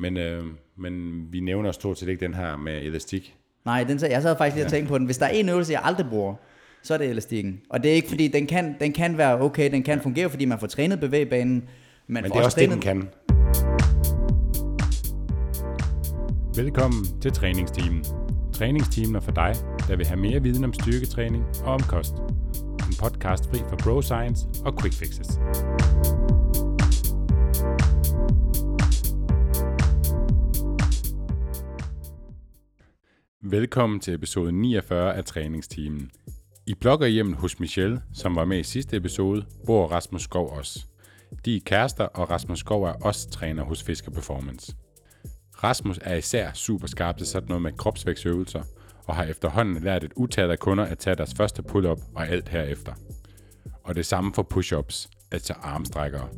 Men, øh, men vi nævner stort set ikke den her med elastik. Nej, den, jeg sad faktisk lige og tænkte på den. Hvis der er en øvelse, jeg aldrig bruger, så er det elastikken. Og det er ikke fordi, den kan, den kan være okay, den kan fungere, fordi man får trænet bevægbanen. Men det er også det, den kan. Velkommen til træningsteamen. Træningsteamen er for dig, der vil have mere viden om styrketræning og om kost. En podcast fri for bro science og quick fixes. Velkommen til episode 49 af træningsteamen. I blogger hjem hos Michelle, som var med i sidste episode, bor Rasmus Skov også. De er kærester, og Rasmus Skov er også træner hos Fisker Performance. Rasmus er især super skarp til sådan noget med kropsvægtsøvelser, og har efterhånden lært et utal af kunder at tage deres første pull-up og alt herefter. Og det samme for push-ups, altså armstrækkere.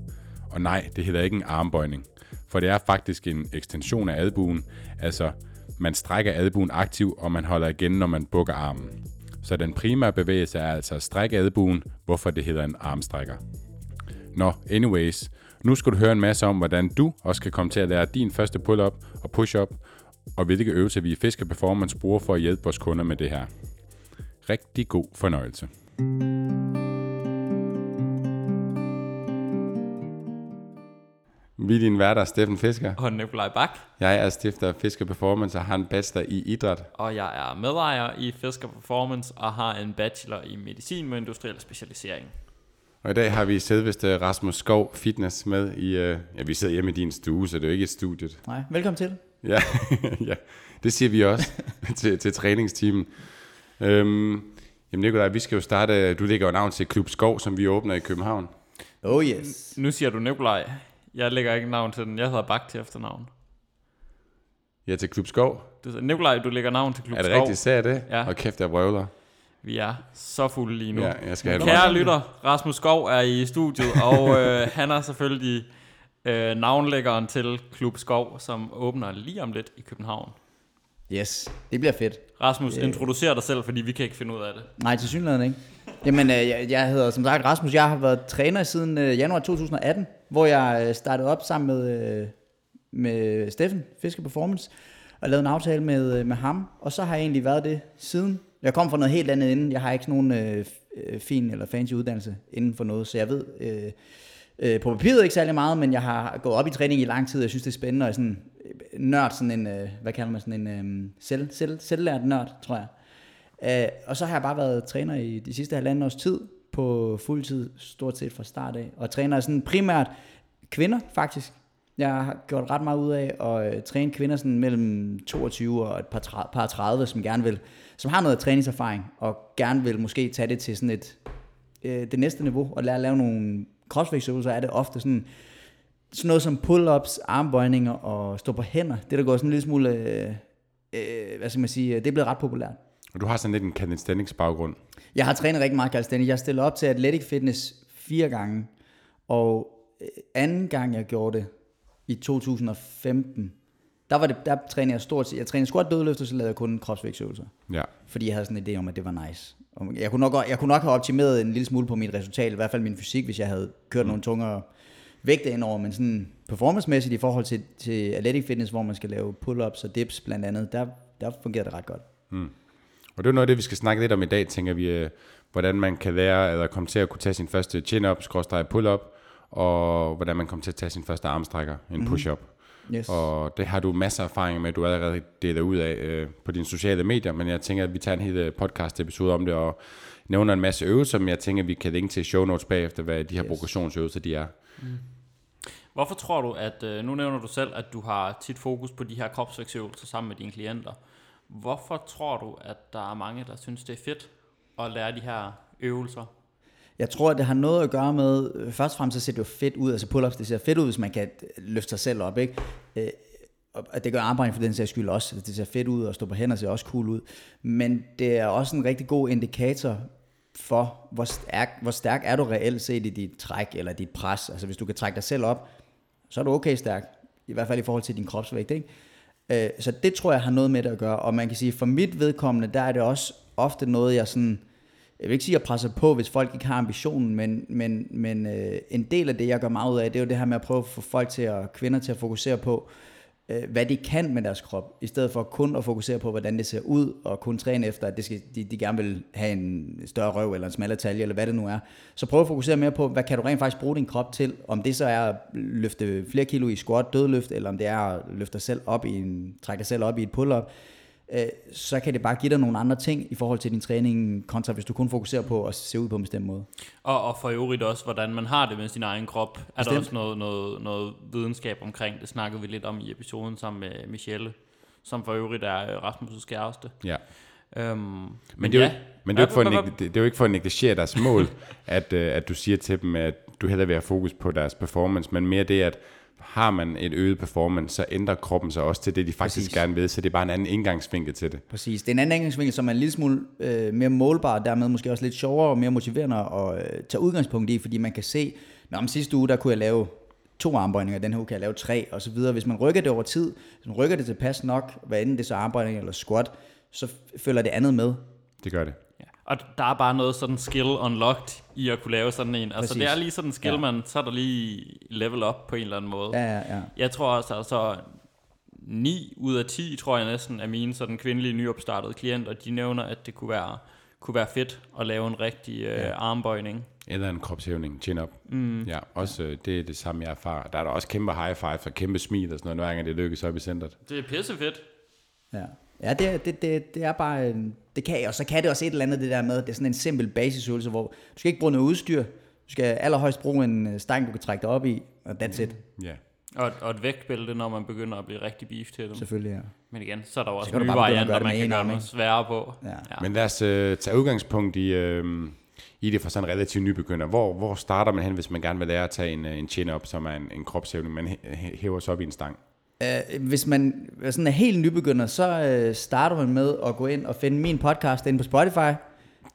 Og nej, det hedder ikke en armbøjning, for det er faktisk en ekstension af albuen, altså man strækker albuen aktivt, og man holder igen, når man bukker armen. Så den primære bevægelse er altså at strække albuen, hvorfor det hedder en armstrækker. Nå, anyways, nu skal du høre en masse om, hvordan du også kan komme til at lære din første pull-up og push-up, og hvilke øvelser vi i Fisker Performance bruger for at hjælpe vores kunder med det her. Rigtig god fornøjelse. Vi er din værter, Steffen Fisker. Og Nikolaj Bak. Jeg er stifter af Fisker Performance og har en bachelor i idræt. Og jeg er medejer i Fisker Performance og har en bachelor i medicin med industriel specialisering. Og i dag har vi selveste Rasmus Skov Fitness med i... Uh, ja, vi sidder hjemme i din stue, så det er jo ikke et studiet. Nej, velkommen til. Ja, ja det siger vi også til, til træningsteamen. Øhm, jamen Nikolaj, vi skal jo starte... Du lægger jo navn til Klub Skov, som vi åbner i København. Oh yes. Nu siger du Nikolaj. Jeg lægger ikke navn til den. Jeg hedder Bak til efternavn. Ja, til Klub Skov. Du Nikolaj, du lægger navn til Klub Er det Skov. rigtigt, sagde jeg det? Ja. Og kæft, jeg brøvler. Vi er så fulde lige nu. Ja, jeg skal have Kære lytter, Rasmus Skov er i studiet, og øh, han er selvfølgelig øh, navnlæggeren til Klub Skov, som åbner lige om lidt i København. Yes, det bliver fedt. Rasmus, introducer dig selv, fordi vi kan ikke finde ud af det. Nej, til synligheden ikke. Jamen, øh, jeg, jeg hedder som sagt Rasmus. Jeg har været træner siden øh, januar 2018, hvor jeg øh, startede op sammen med, øh, med Steffen, Fisker Performance, og lavede en aftale med, øh, med ham. Og så har jeg egentlig været det siden. Jeg kom fra noget helt andet inden. Jeg har ikke nogen øh, øh, fin eller fancy uddannelse inden for noget, så jeg ved øh, øh, på papiret ikke særlig meget, men jeg har gået op i træning i lang tid. Jeg synes, det er spændende, og jeg er sådan øh, nørd, sådan en, øh, hvad kalder man sådan en øh, selv, selv, selvlært nørd, tror jeg. Øh, og så har jeg bare været træner i de sidste halvanden års tid, på fuldtid, stort set fra start af. Og træner sådan primært kvinder, faktisk. Jeg har gjort ret meget ud af at øh, træne kvinder sådan mellem 22 og et par, par 30, som gerne vil, som har noget træningserfaring, og gerne vil måske tage det til sådan et, øh, det næste niveau, og lære at lave nogle crossfit-øvelser, er det ofte sådan, sådan noget som pull-ups, armbøjninger og stå på hænder. Det der går sådan en lille smule, øh, øh, hvad skal man sige, øh, det er blevet ret populært. Og du har sådan lidt en calisthenics baggrund. Jeg har trænet rigtig meget calisthenics. Jeg stillede op til Athletic Fitness fire gange, og øh, anden gang jeg gjorde det, i 2015, der, var det, der trænede jeg stort set. Jeg trænede squat dødløft, og så lavede jeg kun kropsvægtsøvelser. Ja. Fordi jeg havde sådan en idé om, at det var nice. Og jeg, kunne nok, jeg kunne nok have optimeret en lille smule på mit resultat, i hvert fald min fysik, hvis jeg havde kørt mm. nogle tungere vægte indover, men sådan performancemæssigt i forhold til, til Athletic Fitness, hvor man skal lave pull-ups og dips blandt andet, der, der fungerer det ret godt. Og det er noget af det, vi skal snakke lidt om i dag, tænker vi, øh, hvordan man kan lære, eller komme til at kunne tage sin første chin-up, skråstreg pull-up, og hvordan man kommer til at tage sin første armstrækker, en push-up. Yes. Og det har du masser af erfaring med, du allerede deler ud af øh, på dine sociale medier, men jeg tænker, at vi tager en hel podcast episode om det, og nævner en masse øvelser, men jeg tænker, at vi kan linke til show notes bagefter, hvad de her yes. progressionsøvelser de er. Hvorfor tror du, at øh, nu nævner du selv, at du har tit fokus på de her kropsvægtsøvelser sammen med dine klienter. Hvorfor tror du, at der er mange, der synes, det er fedt at lære de her øvelser? Jeg tror, at det har noget at gøre med, øh, først og fremmest så ser det jo fedt ud, altså pull-ups, det ser fedt ud, hvis man kan øh, løfte sig selv op, ikke? Øh, og det gør armbøjning for den sags skyld også, det ser fedt ud, og stå på hænder ser også cool ud, men det er også en rigtig god indikator for, hvor stærk, hvor stærk er du reelt set i dit træk, eller dit pres, altså hvis du kan trække dig selv op, så er du okay stærk, i hvert fald i forhold til din kropsvægt, ikke? Øh, så det tror jeg har noget med det at gøre, og man kan sige, for mit vedkommende, der er det også ofte noget, jeg sådan, jeg vil ikke sige, at jeg presser på, hvis folk ikke har ambitionen, men, men, men øh, en del af det, jeg gør meget ud af, det er jo det her med at prøve at få folk til at, kvinder til at fokusere på, øh, Øh, hvad de kan med deres krop, i stedet for kun at fokusere på, hvordan det ser ud, og kun træne efter, at det skal, de, de gerne vil have en større røv, eller en smallere talje, eller hvad det nu er. Så prøv at fokusere mere på, hvad kan du rent faktisk bruge din krop til, om det så er at løfte flere kilo i squat, dødløft, eller om det er at løfte dig selv op i en, trække dig selv op i et pull-up, øh, så kan det bare give dig nogle andre ting i forhold til din træning, kontra hvis du kun fokuserer på at se ud på en bestemt måde. Og, og for øvrigt også, hvordan man har det med sin egen krop. Er der Bestemt. også noget, noget, noget videnskab omkring? Det snakkede vi lidt om i episoden sammen med Michelle, som for øvrigt er øh, Rasmus' kæreste. Ja. Øhm, Men, det er jo, ja. men det, er jo ikke for, at det er jo ikke for at negligere deres mål, at, øh, at du siger til dem, at du hellere vil have fokus på deres performance, men mere det, at har man et øget performance, så ændrer kroppen sig også til det, de faktisk Præcis. gerne vil, så det er bare en anden indgangsvinkel til det. Præcis. Det er en anden indgangsvinkel, som er en lille smule øh, mere målbar, og dermed måske også lidt sjovere og mere motiverende at øh, tage udgangspunkt i, fordi man kan se, når om sidste uge, der kunne jeg lave to armbøjninger, den her uge kan jeg lave tre, og så videre. Hvis man rykker det over tid, hvis man rykker det tilpas nok, hvad enten det er så armbøjning eller squat, så følger det andet med. Det gør det. Ja. Og der er bare noget sådan skill unlocked i at kunne lave sådan en. Altså Præcis. det er lige sådan en skill, Ja. ja. man, så er der lige level up på en eller anden måde. Ja, ja, ja. Jeg tror også, altså 9 ud af 10, tror jeg næsten, af mine sådan kvindelige nyopstartede klienter, de nævner, at det kunne være, kunne være fedt at lave en rigtig øh, armbøjning. Eller en kropshævning, chin-up. Mm. Ja, også øh, det er det samme, jeg erfarer. Der er der også kæmpe high five og kæmpe smil og sådan noget, hver gang det lykkes op i centret. Det er pisse fedt. Ja, ja det, er- det, det, det er bare, øh, det kan, og så kan det også et eller andet det der med, det er sådan en simpel basisøvelse, hvor du skal ikke bruge noget udstyr, du skal allerhøjst bruge en øh, stang, du kan trække dig op i, og that's it, Ja. Og, et- og et vægtbælte, når man begynder at blive rigtig beef til dem. selvfølgelig, ja. Men igen, så er der jo også nye varianter, man kan gøre noget sværere på. Ja. Ja. Men lad os øh, tage udgangspunkt i, øh, i det for sådan en relativt nybegynder. Hvor, hvor starter man hen, hvis man gerne vil lære at tage en, øh, en chin-up, som er en, en kropshævning, man hæ- hæver sig op i en stang? Uh, hvis man sådan er helt nybegynder, så uh, starter man med at gå ind og finde min podcast inde på Spotify.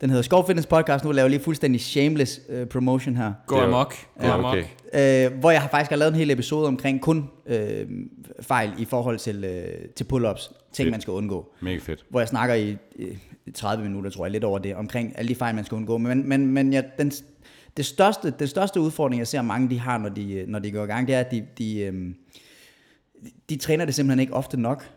Den hedder Skov Fitness Podcast. Nu laver jeg lige fuldstændig shameless uh, promotion her. Gå amok. Gå Ja, amok. okay. Uh, hvor jeg har faktisk har lavet en hel episode omkring kun uh, fejl i forhold til, uh, til pull-ups. Ting, Fedt. man skal undgå. Mega fedt. hvor jeg snakker i, i 30 minutter, tror jeg, lidt over det, omkring alle de fejl, man skal undgå. Men, men, men ja, den, det største, den største udfordring, jeg ser mange, de har, når de, når de går i gang, det er, at de, de, øhm, de træner det simpelthen ikke ofte nok.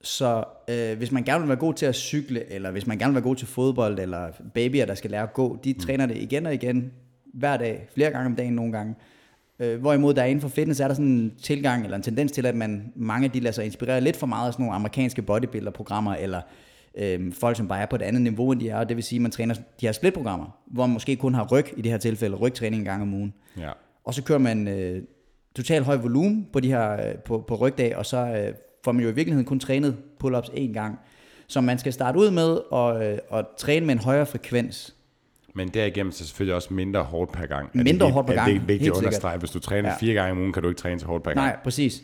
Så øh, hvis man gerne vil være god til at cykle, eller hvis man gerne vil være god til fodbold, eller babyer, der skal lære at gå, de træner det igen og igen, hver dag, flere gange om dagen nogle gange. Øh, hvorimod der inden for fitness er der sådan en tilgang, eller en tendens til, at man, mange de lader sig inspirere lidt for meget af sådan nogle amerikanske bodybuilder-programmer, eller øh, folk, som bare er på et andet niveau, end de er, og det vil sige, at man træner de her split-programmer, hvor man måske kun har ryg, i det her tilfælde, rygtræning en gang om ugen. Ja. Og så kører man øh, totalt høj volumen på de her øh, på, på rygdag, og så øh, får man jo i virkeligheden kun trænet pull-ups én gang. Så man skal starte ud med at, øh, at træne med en højere frekvens. Men derigennem så selvfølgelig også mindre hårdt per gang. Er Mindre det, hårdt per er Det gang, er vigtigt at understrege. Hvis du træner Ja. fire gange om ugen, kan du ikke træne så hårdt per gang. Nej, præcis.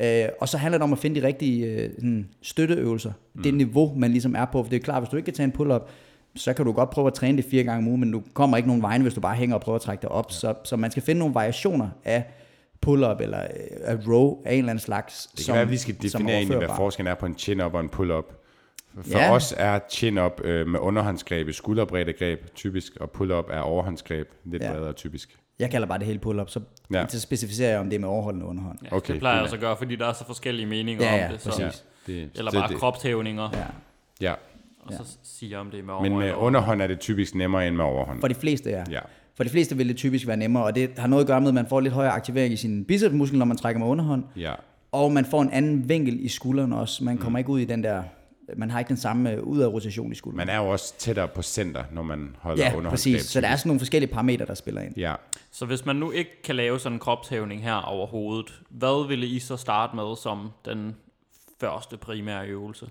Øh, og så handler det om at finde de rigtige øh, sådan, støtteøvelser. Mm. Det niveau, man ligesom er på. For det er klart, hvis du ikke kan tage en pull-up, så kan du godt prøve at træne det fire gange om ugen, men du kommer ikke nogen vejen, hvis du bare hænger og prøver at trække dig op. Ja. Så, så man skal finde nogle variationer af pull-up eller øh, af row af en eller anden slags. Det kan være, at vi skal som er definere egentlig, hvad forskellen er på en chin-up og en pull-up. For Ja. os er chin-up øh, med underhåndsgreb, et skulderbredde greb typisk, og pull-up er overhåndsgreb, lidt Ja. bredere typisk. Jeg kalder bare det hele pull-up, så, Ja. ja. så specificerer jeg, om det er med overhold eller underhånd. Ja, Okay, det plejer jeg også at gøre, fordi der er så forskellige meninger Ja, ja, om det. Så, præcis. Det, eller bare det, kropshævninger, Ja. Ja, og så siger jeg, om det er med over men med underhånd er det typisk nemmere end med overhånd. For de fleste, ja. Ja. For de fleste vil det typisk være nemmere, og det har noget at gøre med, at man får lidt højere aktivering i sin bicepsmuskel, når man trækker med underhånd. Ja. Og man får en anden vinkel i skulderen også. Man kommer ikke ud i den der... Man har ikke den samme øh, ud af rotation i skulderen. Man er jo også tættere på center, når man holder ja, underhåndsgreb. præcis. Så der er sådan nogle forskellige parametre, der spiller ind. Ja, Så hvis man nu ikke kan lave sådan en kropshævning her over hovedet, hvad ville I så starte med som den første primære øvelse?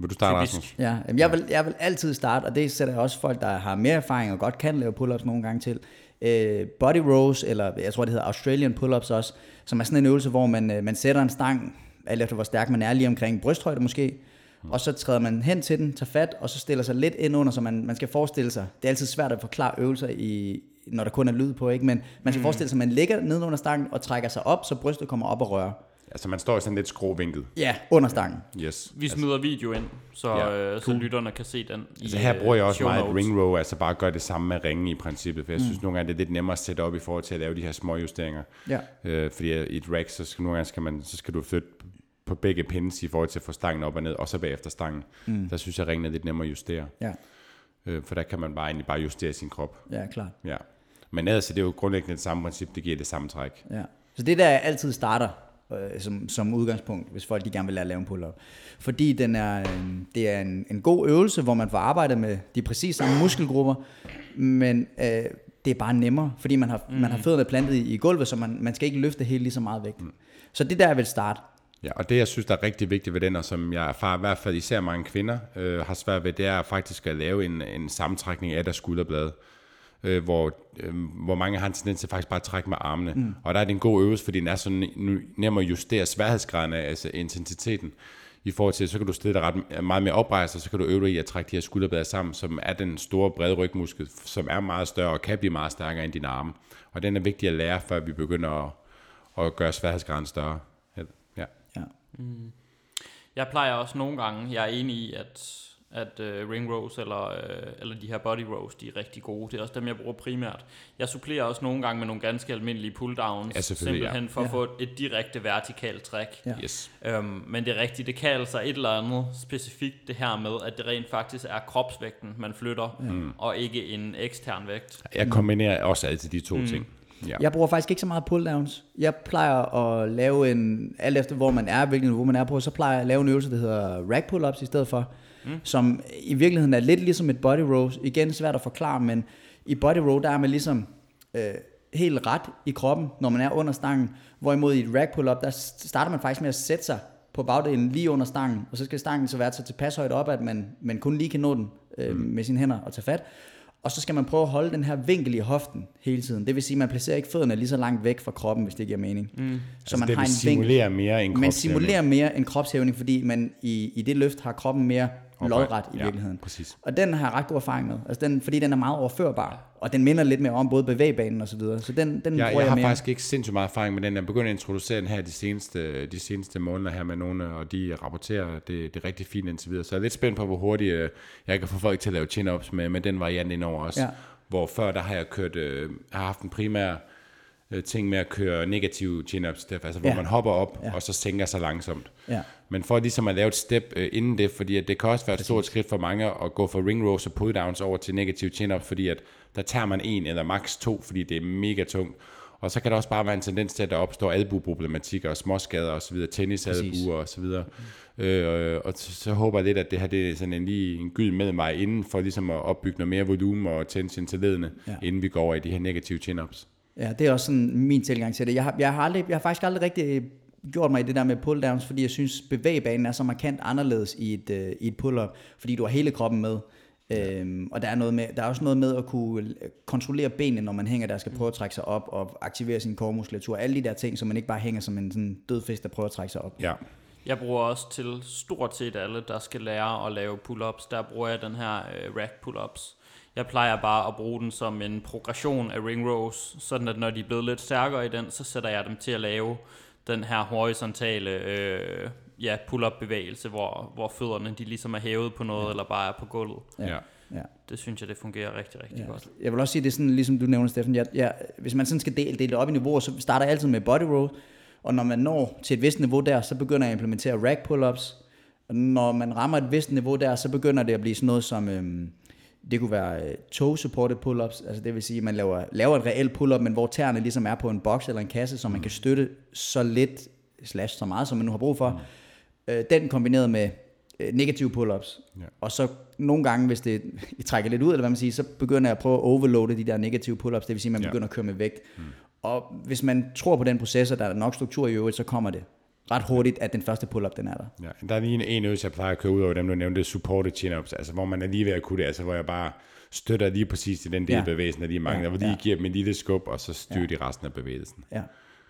Vil du starte, Typisk. Rasmus? Ja, jamen jeg, vil, jeg vil altid starte, og det sætter jeg også folk, der har mere erfaring og godt kan lave pull-ups nogle gange til. Øh, body rows, eller jeg tror det hedder Australian pull-ups også, som er sådan en øvelse, hvor man, øh, man sætter en stang, alt efter hvor stærk man er, lige omkring brysthøjde måske, og så træder man hen til den, tager fat, og så stiller sig lidt ind under, så man, man skal forestille sig, det er altid svært at forklare øvelser, i, når der kun er lyd på, ikke? men man skal forestille sig, at man ligger nede under stangen og trækker sig op, så brystet kommer op og rører. Altså, man står i sådan lidt skråvinket. Ja, under stangen. Yes. Vi smider video ind, så, Ja, øh, så lytterne kan se den i Altså her bruger jeg øh, også meget ring row, altså bare gøre det samme med ringen i princippet, for jeg Mm. synes nogle gange, det er lidt nemmere at sætte op i forhold til at lave de her små justeringer. Ja. Øh, fordi i et rack, så skal, nogle gange skal, man, så skal du flytte på begge pins i forhold til at få stangen op og ned, og så bagefter stangen. Mm. Der synes jeg, ringen er lidt nemmere at justere. Ja, Øh, for der kan man bare egentlig bare justere sin krop. ja, klart. Ja. Men ellers er det jo grundlæggende det samme princip, det giver det samme træk. Ja. Så det der altid starter øh, som, som udgangspunkt, hvis folk de gerne vil lære at lave en pull-up. Fordi den er, øh, det er en, en god øvelse, hvor man får arbejdet med de præcis samme muskelgrupper, men øh, det er bare nemmere, fordi man har, mm. man har fødderne plantet i, i gulvet, så man, man skal ikke løfte helt lige så meget vægt. Mm. Så det der jeg vil starte. Ja, og det jeg synes, der er rigtig vigtigt ved den, og som jeg erfarer i hvert fald især mange kvinder øh, har svært ved, det er faktisk at lave en, en sammentrækning af deres skulderblade. Øh, hvor, øh, hvor mange har en tendens til faktisk bare at trække med armene. Mm. Og der er det en god øvelse, fordi den er sådan nem at justere sværhedsgraden af, altså intensiteten. I forhold til, så kan du stille dig ret meget mere oprejst, og så kan du øve dig i at trække de her skulderblade sammen, som er den store brede rygmuskel, som er meget større og kan blive meget stærkere end dine arme. Og den er vigtig at lære, før vi begynder at, at gøre sværhedsgraden større. Ja. Ja. Mm. Jeg plejer også nogle gange, jeg er enig i, at, at uh, ring rows eller, uh, eller de her body rows, de er rigtig gode. Det er også dem, jeg bruger primært. Jeg supplerer også nogle gange med nogle ganske almindelige pull-downs. Ja, selvfølgelig, Simpelthen for Ja. at få et direkte vertikalt træk. Ja. Yes. Øhm, men det er rigtigt, det kan altså et eller andet specifikt det her med, at det rent faktisk er kropsvægten, man flytter, mm. og ikke en ekstern vægt. Jeg kombinerer også altid de to mm. ting. Ja. Jeg bruger faktisk ikke så meget pull-downs. Jeg plejer at lave en, alt efter hvor man er, hvilken niveau man er på, så plejer jeg at lave en øvelse, der hedder rack pull-ups i stedet for, mm. som i virkeligheden er lidt ligesom et body row. Igen svært at forklare, men i body row, der er man ligesom øh, helt ret i kroppen, når man er under stangen, hvorimod i et rack pull-up, der starter man faktisk med at sætte sig på bagdelen lige under stangen, og så skal stangen så være så tilpas højt op, at man, man kun lige kan nå den øh, mm. med sine hænder og tage fat. Og så skal man prøve at holde den her vinkel i hoften hele tiden. Det vil sige, at man placerer ikke fødderne lige så langt væk fra kroppen, hvis det giver mening. Mm. Så altså, det vil simulere mere end man simulerer mere en kropshævning, fordi man i, i det løft har kroppen mere Oprejst. lodret i Ja, virkeligheden. præcis. Og den har jeg ret god erfaring med, altså den, fordi den er meget overførbar, og den minder lidt mere om både bevægbanen og så videre. Så den, den Jeg, bruger jeg jeg har mere. faktisk ikke sindssygt meget erfaring med den. Jeg begynder at introducere den her de seneste, de seneste måneder her med nogle, og de rapporterer det, det er rigtig fint indtil videre. Så jeg er lidt spændt på, hvor hurtigt øh, jeg kan få folk til at lave chin-ups med, med den variant indover også. Ja. Hvor før der har jeg kørt, øh, har haft en primær øh, ting med at køre negative chin-ups, det er altså hvor Ja. man hopper op, Ja. og så sænker sig langsomt. Ja. Men for ligesom at lave et step øh, inden det, fordi at det kan også være et stort skridt for mange at gå fra ring rows og pull downs over til negative chin-ups, fordi at der tager man en eller max to, fordi det er mega tungt. Og så kan der også bare være en tendens til, at der opstår albueproblematikker og småskader osv., tennisalbuer og så videre. Øh, og så, så håber jeg lidt, at det her det er sådan en lige en gyd med mig inden, for ligesom at opbygge noget mere volumen og tension til ledene, ja. inden vi går over i de her negative chin-ups. Ja, det er også sådan min tilgang til det. Jeg har, jeg har, aldrig, jeg har faktisk aldrig rigtig gjort mig i det der med pull-downs, fordi jeg synes, bevægebanen er så markant anderledes i et, øh, i et pull-up, fordi du har hele kroppen med. Øhm, og der er, noget med, der er også noget med at kunne kontrollere benene, når man hænger der skal prøve at trække sig op og aktivere sin koremuskulatur. Alle de der ting, så man ikke bare hænger som en sådan død fisk, der prøver at trække sig op. Ja. Jeg bruger også til stort set alle, der skal lære at lave pull-ups, der bruger jeg den her øh, rack pull-ups. Jeg plejer bare at bruge den som en progression af ring rows, sådan at når de er blevet lidt stærkere i den, så sætter jeg dem til at lave den her horisontale øh, ja, pull-up bevægelse, hvor, hvor fødderne de ligesom er hævet på noget, eller bare er på gulvet. Ja. ja. Ja. Det synes jeg, det fungerer rigtig, rigtig Ja. godt. Jeg vil også sige, det er sådan, ligesom du nævner, Steffen, jeg, jeg, hvis man sådan skal dele, dele det op i niveauer, så starter jeg altid med body row, og når man når til et vist niveau der, så begynder jeg at implementere rack pull-ups. Og når man rammer et vist niveau der, så begynder det at blive sådan noget som, øhm, det kunne være øh, toe-supported pull-ups, altså det vil sige, at man laver, laver et reelt pull-up, men hvor tæerne ligesom er på en boks eller en kasse, så man kan støtte så lidt, slash så meget, som man nu har brug for. Øh, den kombineret med øh, negative pull-ups. Ja. Og så nogle gange, hvis det I trækker lidt ud, eller hvad man siger, så begynder jeg at prøve at overloade de der negative pull-ups, det vil sige, at man Ja. begynder at køre med vægt. Mm. Og hvis man tror på den proces, og der er nok struktur i øvrigt, så kommer det ret hurtigt, at den første pull-up, den er der. Ja, der er lige en, en øvelse, jeg plejer at køre ud over dem, du nævnte, supported chin-ups, altså hvor man er lige ved at kunne det, altså hvor jeg bare støtter lige præcis i den del Ja. af bevægelsen, der lige mangler, Ja, hvor lige ja. giver dem en lille skub, og så styrer de resten af bevægelsen. Ja,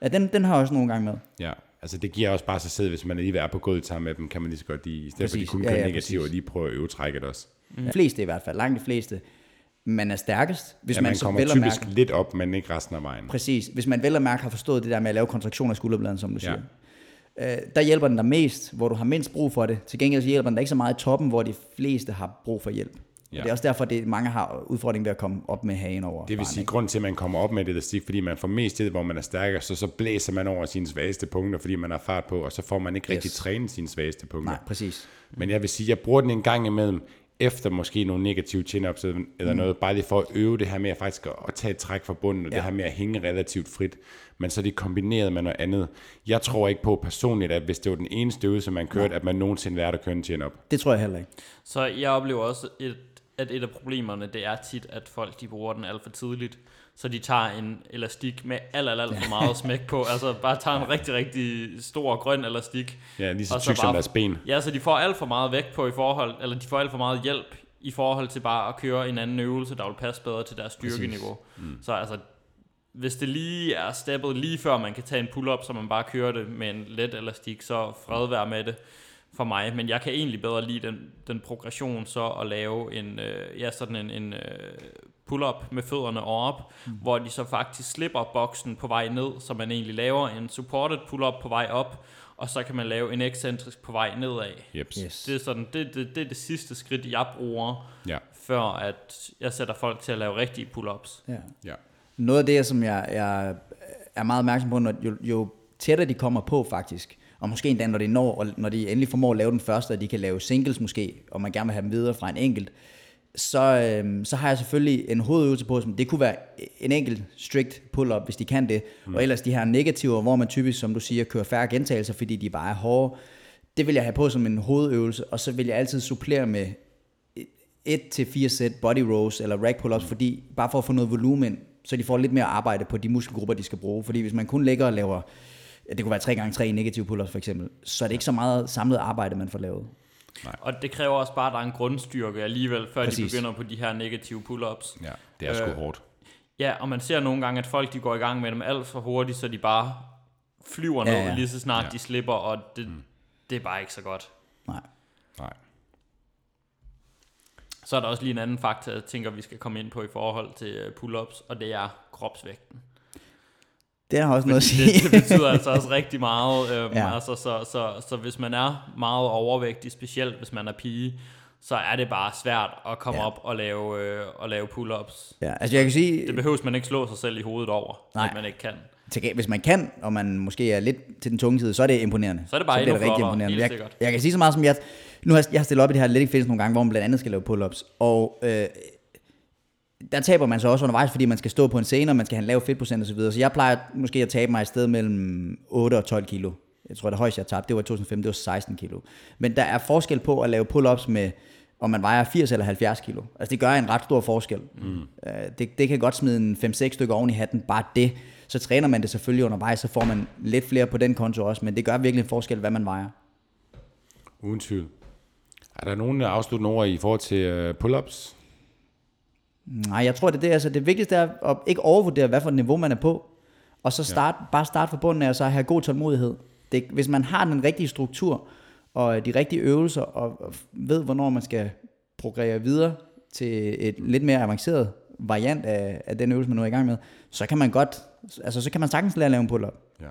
ja den, den har jeg også nogle gange med. Ja, altså det giver også bare sig selv, hvis man er lige ved at er på gulvet sammen med dem, kan man lige så godt lige, i stedet for at de Præcis. kun Ja, ja, negative, og præcis. lige prøve at øve trækket også. Mm. De fleste i hvert fald, langt de fleste. Man er stærkest, hvis Ja, man, man så kommer vel typisk mærke, lidt op, men ikke resten af vejen. præcis, hvis man vel at mærke har forstået det der med at lave kontraktion af skulderbladen, som du Ja. siger. Øh, der hjælper den dig mest, hvor du har mindst brug for det. Til gengæld så hjælper den dig ikke så meget i toppen, hvor de fleste har brug for hjælp. Ja. Og det er også derfor, at mange har udfordring ved at komme op med hagen over. Det vil sige, grund til, at man kommer op med det elastik, fordi man får mest tid, hvor man er stærkere, så så blæser man over sine svageste punkter, fordi man har fart på, og så får man ikke yes. rigtig trænet sine svageste punkter. Nej, præcis. Men jeg vil sige, jeg bruger den en gang imellem, efter måske nogle negative chin-ups eller mm. noget, bare lige for at øve det her med at faktisk at tage et træk fra bunden, og ja. det her med at hænge relativt frit, men så er det kombineret med noget andet. Jeg tror ikke på personligt, at hvis det var den eneste øvelse, man kørte, ja. at man nogensinde lærte at køre en chin-up. Det tror jeg heller ikke. Så jeg oplever også, et, at et af problemerne, det er tit, at folk de bruger den alt for tidligt så de tager en elastik med alt, alt, alt for meget smæk på. Altså bare tager en rigtig, rigtig stor grøn elastik. Ja, lige så tyk som deres ben. Ja, så de får alt for meget vægt på i forhold, eller de får alt for meget hjælp i forhold til bare at køre en anden øvelse, der vil passe bedre til deres styrkeniveau. Mm. Så altså, hvis det lige er steppet lige før man kan tage en pull-up, så man bare kører det med en let elastik, så fred være med det for mig. Men jeg kan egentlig bedre lide den, den progression så at lave en, øh, ja, sådan en, en øh, pull-up med fødderne op, mm. hvor de så faktisk slipper boksen på vej ned, så man egentlig laver en supported pull-up på vej op, og så kan man lave en ekscentrisk på vej nedad. Yep. Yes. Det, er sådan, det, det, det er det sidste skridt, jeg bruger, ja. før at jeg sætter folk til at lave rigtige pull-ups. Ja. Ja. Noget af det, som jeg, jeg er meget opmærksom på, når, jo, jo tættere de kommer på faktisk, og måske endda når de når, og når de endelig formår at lave den første, og de kan lave singles måske, og man gerne vil have dem videre fra en enkelt, så, øh, så har jeg selvfølgelig en hovedøvelse på, som det kunne være en enkelt strict pull-up, hvis de kan det. Mm. Og ellers de her negativer, hvor man typisk, som du siger, kører færre gentagelser, fordi de bare er hårde. Det vil jeg have på som en hovedøvelse, og så vil jeg altid supplere med et til fire sæt body rows eller rack pull-ups, mm. fordi bare for at få noget volumen, så de får lidt mere arbejde på de muskelgrupper, de skal bruge. Fordi hvis man kun lægger og laver, det kunne være 3 gange 3 negative pull-ups for eksempel, så er det ikke så meget samlet arbejde, man får lavet. Nej. Og det kræver også bare, at der er en grundstyrke alligevel, før Præcis. de begynder på de her negative pull-ups. Ja, det er sgu øh, hårdt. Ja, og man ser nogle gange, at folk de går i gang med dem alt for hurtigt, så de bare flyver ja, ned, ja. lige så snart ja. de slipper, og det, mm. det er bare ikke så godt. Nej. Nej. Så er der også lige en anden faktor, jeg tænker, vi skal komme ind på i forhold til øh, pull-ups, og det er kropsvægten. Det har også noget at sige. Det, det betyder altså også rigtig meget. Øhm, ja. altså, så, så, så hvis man er meget overvægtig, specielt hvis man er pige, så er det bare svært at komme ja. op og lave, øh, og lave pull-ups. Ja, altså jeg kan sige... Det behøves man ikke slå sig selv i hovedet over, Nej. at man ikke kan. Til, hvis man kan, og man måske er lidt til den tunge side, så er det imponerende. Så er det bare så endnu det rigtig imponerende. Jeg, jeg, kan sige så meget som jeg... Nu har jeg stillet op i det her Athletic Fitness nogle gange, hvor man blandt andet skal lave pull-ups. Og øh, der taber man så også undervejs, fordi man skal stå på en scene, og man skal have en lav fedtprocent osv. Så, så jeg plejer måske at tabe mig et sted mellem 8 og 12 kilo. Jeg tror, det højeste, jeg tabte, det var i 2005, det var 16 kilo. Men der er forskel på at lave pull-ups med, om man vejer 80 eller 70 kilo. Altså det gør en ret stor forskel. Mm. Det, det kan godt smide en 5-6 stykker oven i hatten, bare det. Så træner man det selvfølgelig undervejs, så får man lidt flere på den konto også, men det gør virkelig en forskel, hvad man vejer. Uden tvivl. Er der nogen afsluttende ord i forhold til øh, pull-ups? Nej, jeg tror, det er det. Altså, det vigtigste er at ikke overvurdere, hvad for et niveau man er på. Og så start, ja. bare starte fra bunden af, og så have god tålmodighed. Det, hvis man har den rigtige struktur, og de rigtige øvelser, og ved, hvornår man skal progrere videre til et lidt mere avanceret variant af, af den øvelse, man nu er i gang med, så kan man godt, altså så kan man sagtens lære at lave en pull-up. Ja.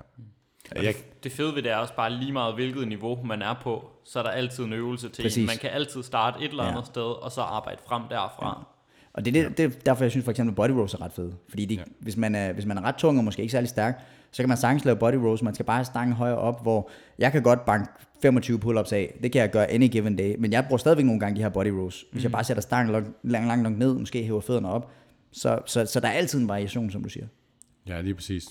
Jeg... Det fede ved det er også bare lige meget, hvilket niveau man er på, så er der altid en øvelse til Præcis. Man kan altid starte et eller andet ja. sted, og så arbejde frem derfra. Ja. Og det er det, det, derfor, jeg synes for eksempel, body rows er ret fede. Fordi de, ja. hvis, man er, hvis man er ret tung og måske ikke særlig stærk, så kan man sagtens lave body rows. Man skal bare stange højere op, hvor jeg kan godt banke 25 pull-ups af. Det kan jeg gøre any given day. Men jeg bruger stadigvæk nogle gange de her body rows. Hvis mm. jeg bare sætter stangen langt, langt, langt nok ned, måske hæver fødderne op. Så, så, så der er altid en variation, som du siger. Ja, lige præcis.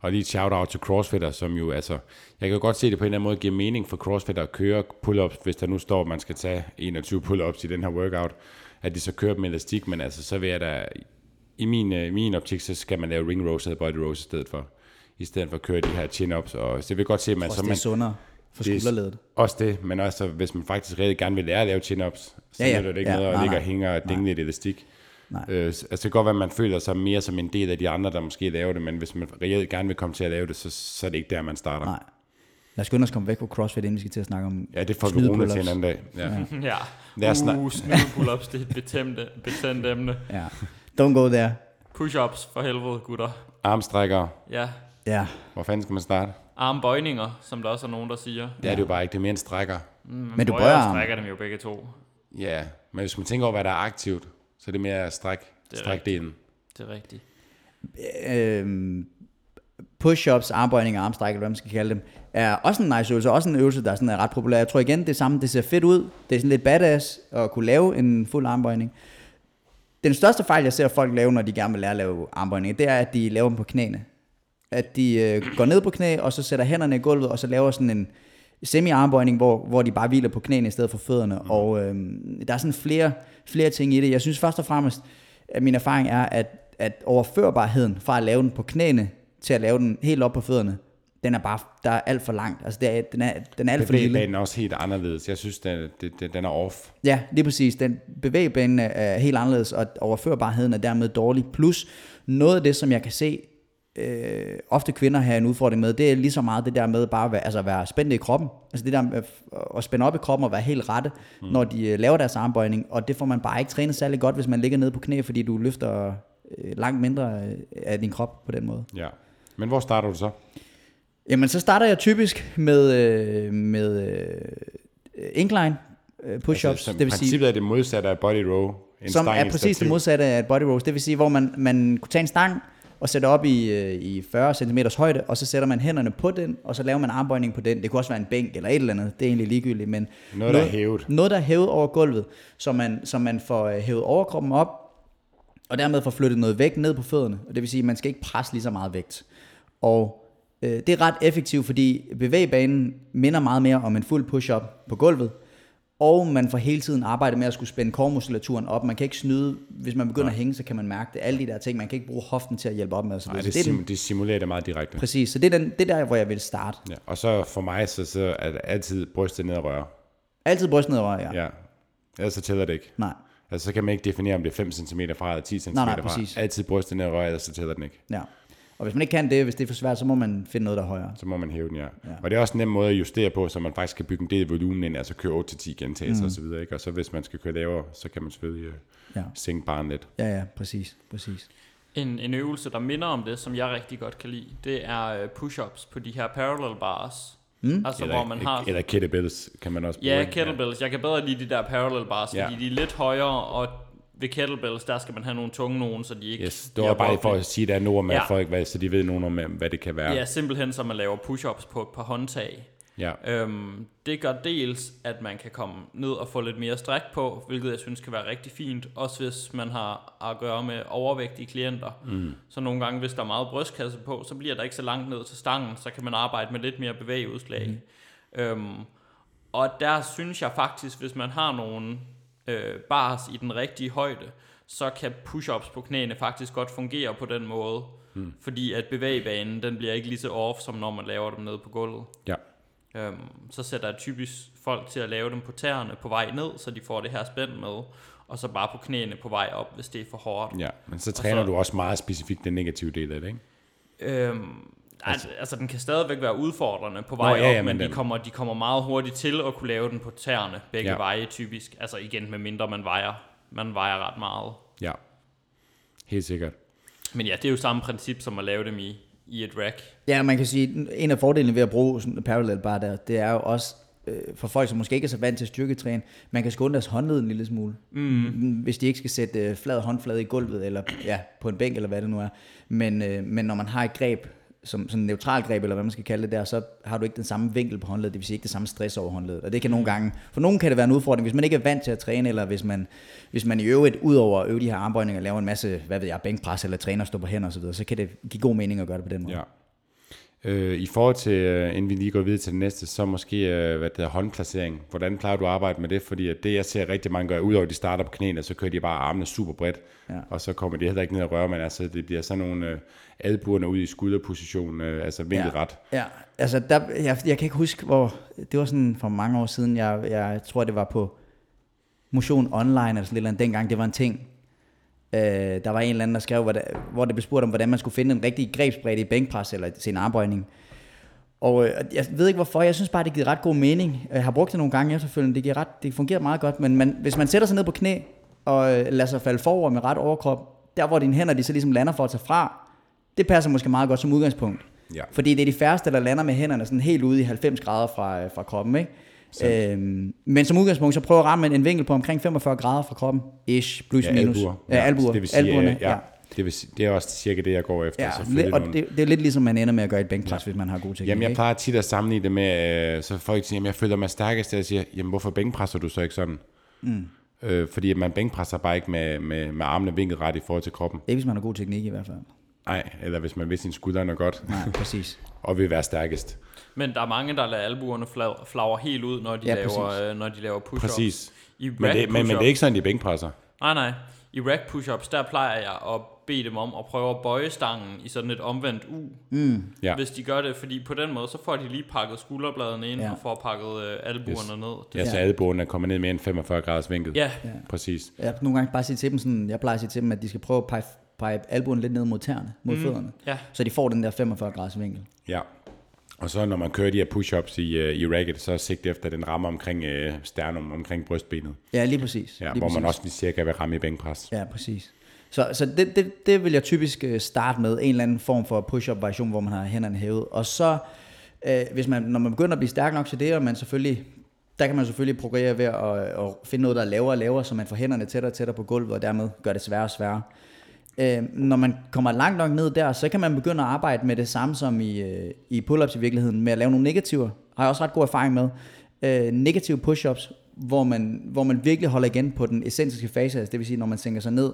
Og lige et shout-out til crossfitter, som jo, altså, jeg kan godt se det på en eller anden måde giver mening for crossfitter at køre pull-ups, hvis der nu står, at man skal tage 21 pull-ups i den her workout at de så kører dem med elastik, men altså, så vil jeg da, i min, uh, min optik, så skal man lave ring rows eller body rows i stedet for, i stedet for at køre de her chin-ups, og så jeg vil godt se, at man... så man, det er sundere for skulderledet. Også det, men også hvis man faktisk rigtig gerne vil lære at lave chin-ups, så ja, ja. er det ikke ja, noget at ligge og hænge og dingle lidt elastik. Nej. Øh, altså det kan godt være, at man føler sig mere som en del af de andre, der måske laver det, men hvis man reelt gerne vil komme til at lave det, så, så er det ikke der, man starter. Nej. Lad os skynde os komme væk fra CrossFit, inden vi skal til at snakke om Ja, det får vi Rune til en anden dag. Ja, ja. Lad os uh, pull-ups, det er et betændt, betændt emne. Ja. Don't go there. Push-ups, for helvede, gutter. Armstrækker. Ja. Ja. Hvor fanden skal man starte? Armbøjninger, som der også er nogen, der siger. Ja, det er jo bare ikke, det er mere en strækker. Mm, men, men du bøjer arm. strækker dem jo begge to. Ja, men hvis man tænker over, hvad der er aktivt, så er det mere at strække, er strække delen. Det er rigtigt. Øhm, push-ups, armbøjning og armstræk, eller hvad man skal kalde dem, er også en nice øvelse, også en øvelse, der sådan er ret populær. Jeg tror igen, det er samme, det ser fedt ud, det er sådan lidt badass at kunne lave en fuld armbøjning. Den største fejl, jeg ser folk lave, når de gerne vil lære at lave armbøjning, det er, at de laver dem på knæene. At de øh, går ned på knæ, og så sætter hænderne i gulvet, og så laver sådan en semi-armbøjning, hvor, hvor de bare hviler på knæene i stedet for fødderne. Mm. Og øh, der er sådan flere, flere ting i det. Jeg synes først og fremmest, at min erfaring er, at, at overførbarheden fra at lave den på knæene, til at lave den helt op på fødderne, den er bare, der er alt for langt. Altså, det er, den, er, den er alt for lille. Bevægebanen er også helt anderledes. Jeg synes, den, den, den er off. Ja, lige præcis. Den bevægebanen er- er helt anderledes, og overførbarheden er dermed dårlig. Plus noget af det, som jeg kan se, øh, ofte kvinder har en udfordring med, det er lige så meget det der med bare at være, altså være spændte i kroppen. Altså det der med at spænde op i kroppen og være helt rette, mm. når de øh, laver deres armbøjning. Og det får man bare ikke trænet særlig godt, hvis man ligger nede på knæ, fordi du løfter øh, langt mindre øh, af din krop på den måde. Ja. Men hvor starter du så? Jamen, så starter jeg typisk med, øh, med øh, incline push-ups. Altså, det vil sige, er det modsatte af body row. En som er præcis det modsatte af body roast. Det vil sige, hvor man, man kunne tage en stang og sætte op i, øh, i 40 cm højde, og så sætter man hænderne på den, og så laver man armbøjning på den. Det kunne også være en bænk eller et eller andet. Det er egentlig ligegyldigt, men Noget, der er hævet. noget, der er hævet over gulvet, så man, så man får øh, hævet overkroppen op, og dermed får flyttet noget vægt ned på fødderne. Og det vil sige, at man skal ikke presse lige så meget vægt. Og øh, det er ret effektivt, fordi bevægebanen minder meget mere om en fuld push-up på gulvet, og man får hele tiden arbejdet med at skulle spænde kormuskulaturen op. Man kan ikke snyde, hvis man begynder Nej. at hænge, så kan man mærke det. Alle de der ting, man kan ikke bruge hoften til at hjælpe op med. Og så Nej, det, det, den, sim- det simulerer det meget direkte. præcis, så det er, den, det er der, hvor jeg vil starte. Ja. Og så for mig, så, så er det altid brystet ned og røre. Altid bryst ned over, ja. ja. Ja. Ellers så tæller det ikke. Nej, Altså, så kan man ikke definere, om det er 5 cm fra eller 10 cm Nej, nej, fra. præcis. Altid brystet ned og røre, ellers så tæller den ikke. ja. Og hvis man ikke kan det, hvis det er for svært, så må man finde noget, der er højere. Så må man hæve den, ja. ja. Og det er også en nem måde at justere på, så man faktisk kan bygge en del volumen ind, altså køre 8-10 gentagelser mm. og så videre, ikke? Og så hvis man skal køre lavere, så kan man selvfølgelig øh, Ja. sænke barn lidt. Ja, ja, præcis, præcis. En, en øvelse, der minder om det, som jeg rigtig godt kan lide, det er øh, push-ups på de her parallel bars. Mm. Altså eller, hvor man har... eller kettlebells kan man også bruge. Ja, kettlebells. Jeg kan bedre lide de der parallel bars, Ja. fordi de er lidt højere, og ved kettlebells, der skal man have nogle tunge nogen, så de ikke Yes, det var bare for at sige, at der er noget med Ja. folk, hvad, så de ved nogen om, hvad det kan være. Ja, simpelthen så man laver push-ups på et par håndtag. ja. Øhm, det gør dels, at man kan komme ned og få lidt mere stræk på, hvilket jeg synes kan være rigtig fint, også hvis man har at gøre med overvægtige klienter. Mm. Så nogle gange, hvis der er meget brystkasse på, så bliver der ikke så langt ned til stangen, så kan man arbejde med lidt mere bevægeudslag. Mm. Øhm, og der synes jeg faktisk, hvis man har nogle øh, bars i den rigtige højde, så kan push-ups på knæene faktisk godt fungere på den måde. Mm. Fordi at bevægebanen, den bliver ikke lige så off, som når man laver dem nede på gulvet. ja. Øhm, så sætter jeg typisk folk til at lave dem på tæerne på vej ned, så de får det her spænd med, og så bare på knæene på vej op, hvis det er for hårdt. Ja, men så træner så- du også meget specifikt den negative del af det, ikke? Øhm, altså, altså den kan stadigvæk være udfordrende på vej Nå, ja, op, ja, men, men de, kommer, de kommer meget hurtigt til at kunne lave den på tæerne, begge Ja. veje typisk. Altså igen, med mindre man vejer, man vejer ret meget. Ja, helt sikkert. Men ja, det er jo samme princip som at lave dem i, i et rack. Ja, man kan sige, en af fordelene ved at bruge sådan en parallel bar der, det er jo også øh, for folk, som måske ikke er så vant til at styrketræne, man kan skåne deres håndled en lille smule. Mm. Hvis de ikke skal sætte øh, flad håndflade i gulvet, eller ja, på en bænk, eller hvad det nu er. Men, øh, men når man har et greb, som sådan neutral greb, eller hvad man skal kalde det der, så har du ikke den samme vinkel på håndledet, det vil sige ikke det samme stress over håndledet. Og det kan nogle gange, for nogen kan det være en udfordring, hvis man ikke er vant til at træne, eller hvis man, hvis man i øvrigt, udover at øve de her armbøjninger, laver en masse, hvad ved jeg, bænkpres, eller træner stå på hænder osv., så, videre, så kan det give god mening at gøre det på den måde. Ja. Øh, I forhold til, øh, inden vi lige går videre til det næste, så måske øh, hvad det hedder, håndplacering. Hvordan plejer du at arbejde med det? Fordi at det, jeg ser rigtig mange gøre, udover de starter på knæene, så kører de bare armene super bredt, Ja. og så kommer de heller ikke ned og røre, men altså, det bliver sådan nogle øh, albuerne ud i skulderposition, øh, altså vinkelret. Ja, altså der, jeg, jeg kan ikke huske, hvor, det var sådan for mange år siden, jeg, jeg tror det var på Motion Online eller sådan noget, dengang det var en ting. Øh, der var en eller anden, der skrev, hvor, der, hvor det blev spurgt om, hvordan man skulle finde en rigtig grebsbredde i bænkpres eller til en armbøjning. Og øh, jeg ved ikke hvorfor, jeg synes bare, det giver ret god mening. Jeg har brugt det nogle gange efterfølgende, det, giver ret, det fungerer meget godt, men man, hvis man sætter sig ned på knæ og øh, lader sig falde forover med ret overkrop, der hvor dine hænder de så ligesom lander for at tage fra, det passer måske meget godt som udgangspunkt. Ja. Fordi det er de færreste, der lander med hænderne sådan helt ude i 90 grader fra, øh, fra kroppen. Ikke? Øhm, men som udgangspunkt, så prøver at ramme en vinkel på omkring 45 grader fra kroppen. Ish, plus Ja, minus. albuer. Ja, albuer. Det vil sige, Albuerne, ja, det, vil det er også cirka det, jeg går efter. Ja, lidt, og nogle- det, det er lidt ligesom man ender med at gøre et bænkpres, hvis man har god teknik. Jamen, jeg plejer tit at sammenligne det med, øh, så folk siger, at jeg føler mig stærkest, og jeg siger, jamen, hvorfor bænkpresser du så ikke sådan? Mm. Øh, fordi man bænkpresser bare ikke med, med, med armene vinklet ret i forhold til kroppen. Ikke hvis man har god teknik i hvert fald. Nej, eller hvis man ved sin skuldrene godt, Nej, præcis. og vil være stærkest. Men der er mange, der lader albuerne flag- flagre helt ud, når de, Ja, ja, laver, præcis. øh, når de laver push-ups. Præcis. I Men rack det, men, men det er ikke sådan, de bænkpresser. Nej, nej. I rack push-ups, der plejer jeg at bede dem om at prøve at bøje stangen i sådan et omvendt U, Ja. ja. hvis de gør det, fordi på den måde, så får de lige pakket skulderbladene ind Ja. ja. og får pakket øh, albuerne yes. ned. Det, Ja, så Ja. albuerne kommer ned mere end 45 graders vinkel. ja. Præcis. Jeg nogle gange bare sige til dem sådan, jeg plejer at sige til dem, at de skal prøve at pege, pege albuen lidt ned mod tæerne, mod mm. fødderne. ja. Så de får den der 45 graders vinkel. Ja. Og så når man kører de her push-ups i, uh, i racket, så sigt efter, at den rammer omkring uh, sternum, omkring brystbenet. Ja, lige præcis. Ja, lige hvor præcis. man også lige cirka vil ramme i bænkpres. Ja, præcis. Så, så det, det, det vil jeg typisk øh, starte med, en eller anden form for push-up variation, hvor man har hænderne hævet. Og så, øh, hvis man, når man begynder at blive stærk nok til det, og man selvfølgelig, der kan man selvfølgelig progrere ved at, at finde noget, der er lavere og lavere, så man får hænderne tættere og tættere på gulvet, og dermed gør det sværere og sværere. Øh, når man kommer langt nok ned der, så kan man begynde at arbejde med det samme som i, øh, i pull-ups i virkeligheden, med at lave nogle negativer. Har jeg også ret god erfaring med. Øh, negative push-ups, hvor man, hvor man virkelig holder igen på den essentiske fase, altså det vil sige, når man sænker sig ned.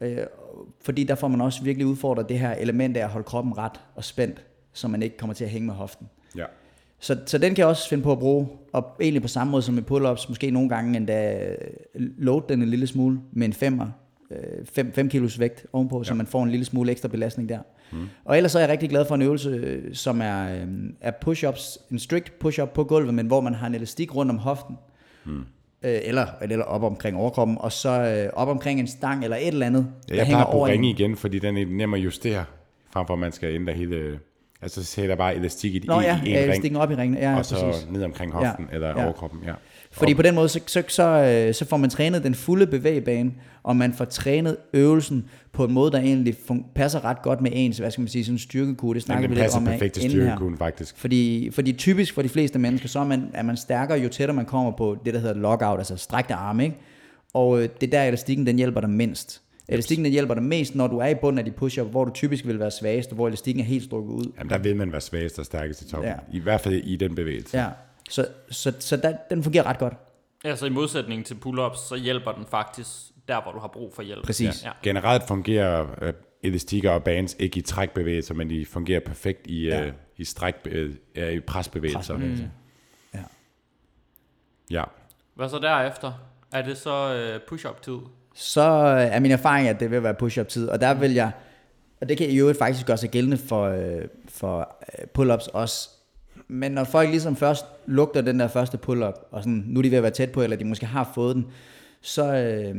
Øh, fordi der får man også virkelig udfordret det her element af at holde kroppen ret og spændt, så man ikke kommer til at hænge med hoften. Ja. Så, så den kan jeg også finde på at bruge, og egentlig på samme måde som med pull-ups, måske nogle gange endda load den en lille smule med en femmer, 5 øh, kilos vægt ovenpå, ja. så man får en lille smule ekstra belastning der. Mm. Og ellers så er jeg rigtig glad for en øvelse, øh, som er, øh, er push-ups, en strict push-up på gulvet, men hvor man har en elastik rundt om hoften, mm. øh, eller, eller op omkring overkroppen, og så øh, op omkring en stang eller et eller andet, Ja, jeg plejer at ringe igen, fordi den er nem at justere, frem for at man skal ændre hele... Altså, så sætter bare elastik i, Nå ja, i ja en ring, estikken op i ringen, ja, og så præcis. ned omkring hoften, Ja, eller ja. overkroppen, ja. Fordi på den måde, så, så, så, øh, så får man trænet den fulde bevægebane, og man får trænet øvelsen på en måde, der egentlig fun- passer ret godt med ens, hvad skal man sige, sådan en styrkekode. Det snakker vi lidt om perfekt til styrkekunden, faktisk. Fordi, fordi typisk for de fleste mennesker, så er man, er man stærkere, jo tættere man kommer på det, der hedder lockout, altså strækte arme, ikke? Og øh, det er der, elastikken den hjælper dig mindst. Elastikken den hjælper dig mest, når du er i bunden af de push-up, hvor du typisk vil være svagest, hvor elastikken er helt strukket ud. Jamen, der vil man være svagest og stærkest i toppen. Ja. I hvert fald i den bevægelse. Ja, så, så, så der, den fungerer ret godt. Altså i modsætning til pull-ups, så hjælper den faktisk der, hvor du har brug for hjælp. Præcis. Ja. Generelt fungerer øh, elastikker og bands ikke i trækbevægelser, men de fungerer perfekt i, Ja. øh, i, stræk, øh, ja, i presbevægelser. Presbevægelser. Ja. Ja. Hvad så derefter? Er det så øh, push-up tid? Så øh, er min erfaring, at det vil være push-up tid, og der vil jeg, og det kan i øvrigt faktisk gøre sig gældende for, øh, for øh, pull-ups også, men når folk ligesom først lugter den der første pull-up, og sådan, nu er de ved at være tæt på, eller de måske har fået den, så øh,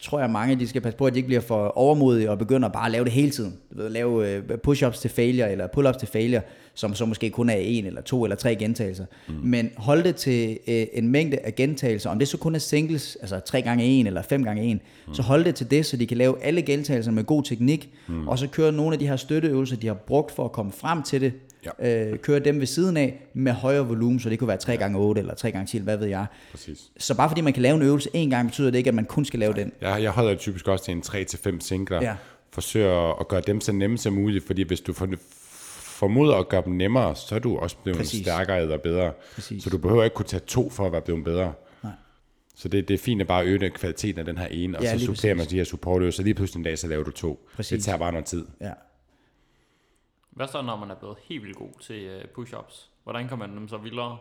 tror jeg mange, de skal passe på, at de ikke bliver for overmodige og begynder bare at lave det hele tiden. Du ved, lave øh, push-ups til failure, eller pull-ups til failure, som så måske kun er en eller to eller tre gentagelser. Mm. Men hold det til øh, en mængde af gentagelser, om det så kun er singles, altså 3 gange 1 eller 5 gange 1, mm. så hold det til det, så de kan lave alle gentagelser med god teknik, mm. og så køre nogle af de her støtteøvelser, de har brugt for at komme frem til det, Ja. øh, køre dem ved siden af med højere volumen, så det kunne være 3 gange 8 eller 3 gange 10, hvad ved jeg. Præcis. Så bare fordi man kan lave en øvelse en gang, betyder det ikke, at man kun skal lave den. Jeg, jeg holder typisk også til en 3-5 singler. Ja. Forsøger at gøre dem så nemme som muligt, fordi hvis du for, formoder at gøre dem nemmere, så er du også blevet Præcis. stærkere eller bedre. Præcis. Så du behøver ikke kunne tage to for at være blevet bedre. Nej. Så det, det er fint at bare øge den kvaliteten af den her ene, og Ja, så supplerer man de her supportøvelser. Lige pludselig en dag, så laver du to. Præcis. Det tager bare noget tid. Ja. Hvad så, når man er blevet helt vildt god til øh, push-ups? Hvordan kan man dem så vildere?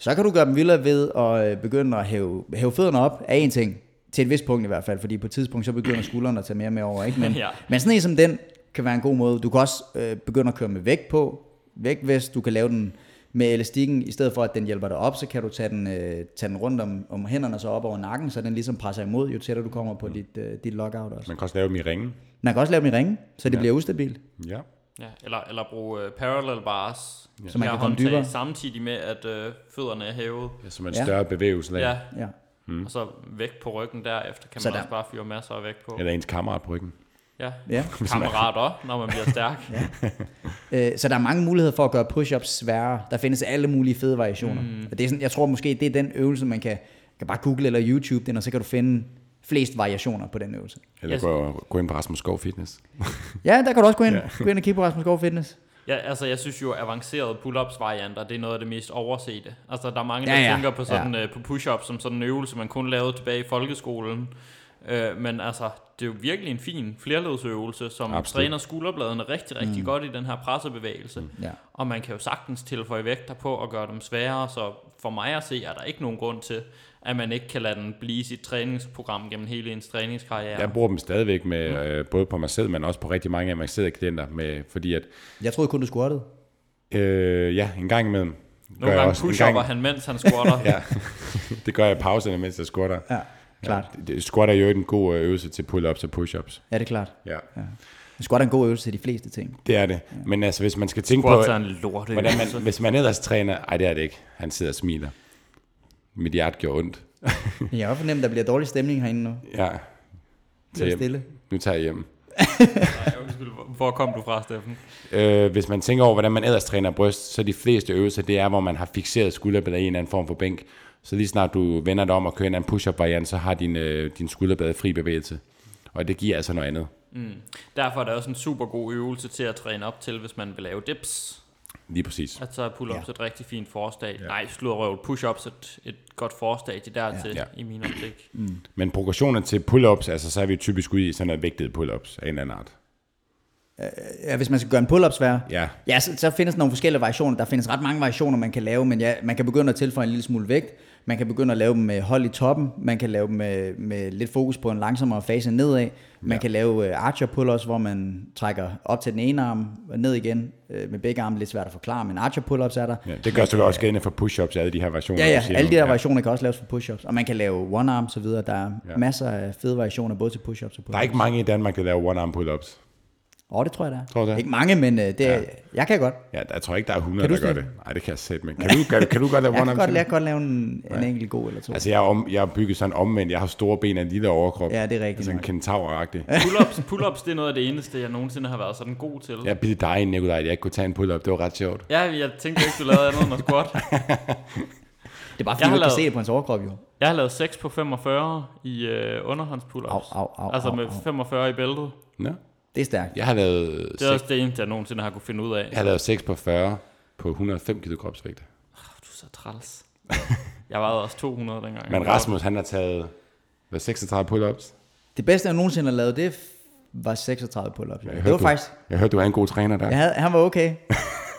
Så kan du gøre dem vildere ved at øh, begynde at hæve, hæve fødderne op af en ting. Til et vist punkt i hvert fald, fordi på et tidspunkt så begynder skuldrene at tage mere og mere over. Ikke? Men, Ja. men sådan en som den kan være en god måde. Du kan også øh, begynde at køre med vægt på. Vægtvest, du kan lave den med elastikken, i stedet for at den hjælper dig op, så kan du tage den, øh, tage den rundt om, om hænderne så op over nakken, så den ligesom presser imod, jo tættere du kommer på dit, øh, dit lockout også. Man kan også lave dem i ringe. Man kan også lave dem i ringe, så det Ja. bliver ustabilt. Ja. Ja, eller, eller bruge øh, parallel bars, Så man kan komme dybere. samtidig med, at øh, fødderne er hævet. Ja, som en Ja. større bevægelse. Ja, Ja. mm. og så vægt på ryggen derefter, kan Så man der- også bare fyre masser af vægt på. Eller ens kammerat på ryggen. Ja, Ja. kammerat også, når man bliver stærk. Øh, så der er mange muligheder for at gøre push-ups sværere. Der findes alle mulige fede variationer. Mm. Og det er sådan, jeg tror måske, det er den øvelse, man kan, kan bare google eller YouTube den, og så kan du finde flest variationer på den øvelse. Eller Yes. gå, gå ind på Rasmus Skov Fitness. Ja, der kan du også gå ind, gå ind og kigge på Rasmus Gård Fitness. Ja, altså jeg synes jo, avancerede pull-ups varianter, det er noget af det mest oversete. Altså der er mange, der Ja, ja, ja. tænker på sådan ja. på push-ups som sådan en øvelse, man kun lavede tilbage i folkeskolen. Øh, men altså, det er jo virkelig en fin flerledsøvelse, som Absolut. træner skulderbladene rigtig, rigtig mm. godt i den her pressebevægelse. Mm. Ja. Og man kan jo sagtens tilføje vægter på og gøre dem sværere, så for mig at se, er der ikke nogen grund til, at man ikke kan lade den blive sit træningsprogram gennem hele ens træningskarriere. Jeg bruger dem stadigvæk med, øh, både på mig selv, men også på rigtig mange avancerede klienter, med, fordi at, Jeg troede kun, du squattede. øh, ja, en gang imellem. Nogle gange push-upper gang- han, mens han squatter. Ja, det gør jeg i pauserne, mens jeg squatter. Ja, klart. Ja, squat er jo en god øh, øvelse til pull-ups og push-ups. Ja, det er klart. Ja, Squat er en god øvelse til de fleste ting. det er det. Men altså, hvis man skal tænke på, Squats er en lorte. hvordan man, hvis man ellers træner, ej det er det ikke, han sidder og smiler. Mit hjerte gjorde ondt. Jeg fornemme, at der bliver dårlig stemning herinde nu. Ja, Tag hjem. stille. nu tager jeg hjem. Hvor- kom du fra, Steffen? Øh, hvis man tænker over, hvordan man ellers træner bryst, så de fleste øvelser, det er, hvor man har fixeret skulderblad i en eller anden form for bænk. Så lige snart du vender dig om og kører en anden push-up variant, så har din, øh, din skulderblad fri bevægelse. Og det giver altså noget andet. Mm. Derfor er det også en super god øvelse til at træne op til, hvis man vil lave dips. Lige præcis. At så er pull-ups Ja. et rigtig fint forstadie. Ja. Nej, sludrøv, push-ups et, et godt forstadie dertil Ja. ja. i min optik. Men progressionen til pull-ups, altså så er vi typisk ude i sådan noget vægtet pull-ups af en eller anden art. Ja, hvis man skal gøre en pull-up svær, Ja, Ja, så, så findes der nogle forskellige variationer. Der findes ret mange variationer, man kan lave, men ja, man kan begynde at tilføje en lille smule vægt. Man kan begynde at lave dem med hold i toppen. Man kan lave dem med, med lidt fokus på en langsommere fase nedad. Man Ja. kan lave uh, archer pull-ups, hvor man trækker op til den ene arm og ned igen. Uh, med begge arme lidt svært at forklare, men archer pull-ups er der. ja det gør selvfølgelig også gældende for push-ups, alle de her variationer. Ja, ja, alle de der ja. kan også laves for push-ups. Og man kan lave one arm så videre. Der er ja. masser af fede variationer, både til push-ups og pull-ups. Der er ikke mange i Danmark, der laver one-arm pull-ups. Åh, oh, det tror jeg, der er. Tror det? Ikke mange, men uh, det er, Ja. ja. jeg kan godt. Ja, jeg tror ikke, der er 100, Kan der gør det? det. Nej, det kan jeg sætte med. Kan du, kan, kan du godt lave Jeg kan one-arm jeg kan godt lave en, en enkelt god eller to. Altså, jeg er, om, jeg er bygget sådan omvendt. Jeg har store ben og en lille overkrop. Ja, det er rigtigt Altså en kentaur-agtig. Pull-ups, pull-ups, det er noget af det eneste, jeg nogensinde har været sådan god til. Jeg er billigt dig, Nikolaj, at jeg ikke kunne tage en pull-up. Det var ret sjovt. Ja, jeg tænkte ikke, du lavede andet end at squat. Det er bare fordi, Jeg du ikke kan lavet- se det på hans overkrop, jo. Jeg har lavet 6 på 45 i øh, underhånds pull-ups. Au, au, au, altså au, med au. 45 i bæltet. Nå. Det er stærkt. Jeg har lavet, Det er seks, også det eneste, jeg nogensinde har kunne finde ud af. jeg har lavet 6 på 40 på 105 kg kropsvægt. Du er så træls. jeg vejede også 200 dengang. Men Rasmus, han har taget hvad, 36 pull-ups. Det bedste, jeg nogensinde har lavet, det var 36 pull-ups. Jeg det hørte, var du, faktisk... jeg hørte, du er en god træner der. Jeg havde, han var okay.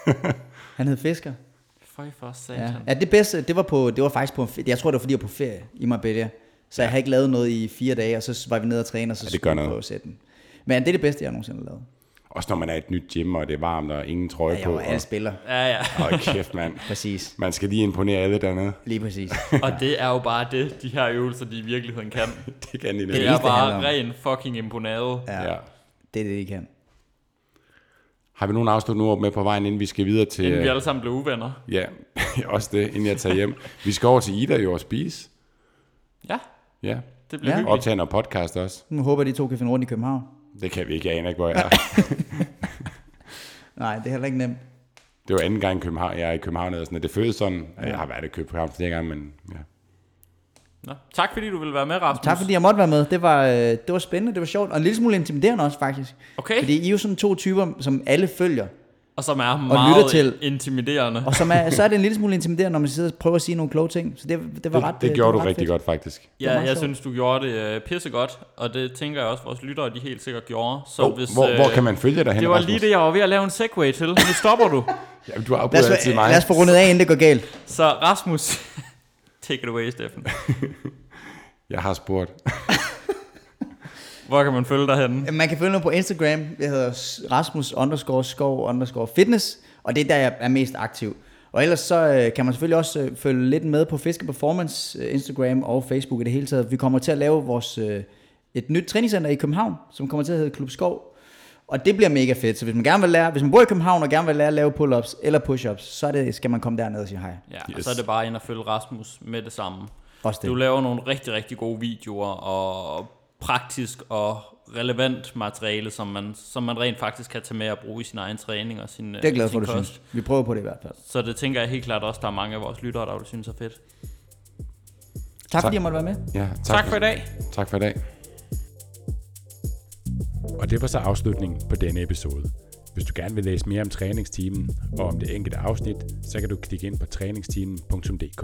han hed Fisker. Føj for satan. Ja. ja, det bedste, det var, på, det var faktisk på en ferie. Jeg tror, det var fordi, jeg var på ferie i Marbella. Så jeg havde ikke lavet noget i fire dage, og så var vi nede og træne, og så Ja, det skulle gør jeg noget. prøve at sætte den. Men det er det bedste, jeg nogensinde har lavet. Også når man er i et nyt gym, og det er varmt, og ingen trøje Ja, jeg på. alle Og, spiller. Ja, ja. og kæft, mand. Præcis. Man skal lige imponere alle dernede. Lige præcis. Og det er jo bare det, de her øvelser, de i virkeligheden kan. Det kan de Det nemlig. er eneste, det bare handler ren fucking imponade. Ja, Ja. det er det, de kan. Har vi nogen afsluttende ord med på vejen, inden vi skal videre til... Inden vi øh, alle sammen blev uvenner. Ja, også det, inden jeg tager hjem. Vi skal over til Ida jo og spise. Ja, Ja, det bliver Ja. ja. hyggeligt. optage noget podcast også. Nu håber jeg, de to kan finde rundt i København. Det kan vi ikke, jeg aner ikke, hvor jeg er. Nej, det er heller ikke nemt. Det var anden gang i København, jeg er i København, og sådan, det føles sådan, at jeg har været i København flere gange, men ja. Nå. Tak fordi du ville være med, Rasmus. Tak fordi jeg måtte være med. Det var, øh, det var spændende, det var sjovt, og en lille smule intimiderende også faktisk. Okay, Fordi I er jo sådan to typer, som alle følger. Og som er lytter meget til. intimiderende. Og som er, så er det en lille smule intimiderende, når man sidder og prøver at sige nogle kloge ting. Så det, det var Det, ret det øh, gjorde var du ret rigtig fedt. godt, faktisk. Det Ja, jeg sjovt. synes, du gjorde det øh, pissegodt, og det tænker jeg også, vores lyttere, de helt sikkert gjorde. Så Hvor, hvor, hvor kan man følge dig hen, Det var Rasmus? lige det, jeg var ved at lave en segway til. Nu stopper du. Jamen, du Lad afbryder os, altid mig. lad os få rundet af, inden det går galt. Så Rasmus, take it away, Steffen. Jeg har spurgt. Hvor kan man følge dig henne? Man kan følge mig på Instagram. Jeg hedder Rasmus underscore skov underscore fitness. Og det er der, jeg er mest aktiv. Og ellers så øh, kan man selvfølgelig også øh, følge lidt med på Fiske Performance, øh, Instagram og Facebook i det hele taget. Vi kommer til at lave vores, øh, et nyt træningscenter i København, som kommer til at hedde Klub Skov. Og det bliver mega fedt. Så hvis man gerne vil lære, hvis man bor i København og gerne vil lære at lave pull-ups eller push-ups, så er det, skal man komme derned og sige hej. Ja, yes. og så er det bare ind og følge Rasmus med det samme. Også det. Du laver nogle rigtig, rigtig gode videoer, og praktisk og relevant materiale, som man, som man rent faktisk kan tage med og bruge i sin egen træning og sin Det er jeg glad for, du kost. synes. Vi prøver på det i hvert fald. Så det tænker jeg helt klart også, der er mange af vores lyttere, der vil synes er fedt. Tak fordi Tak. jeg måtte være med. Ja, Tak, tak for i dag. Tak for i dag. Og det var så afslutningen på denne episode. Hvis du gerne vil læse mere om træningsteamen og om det enkelte afsnit, så kan du klikke ind på træningsteamen.dk.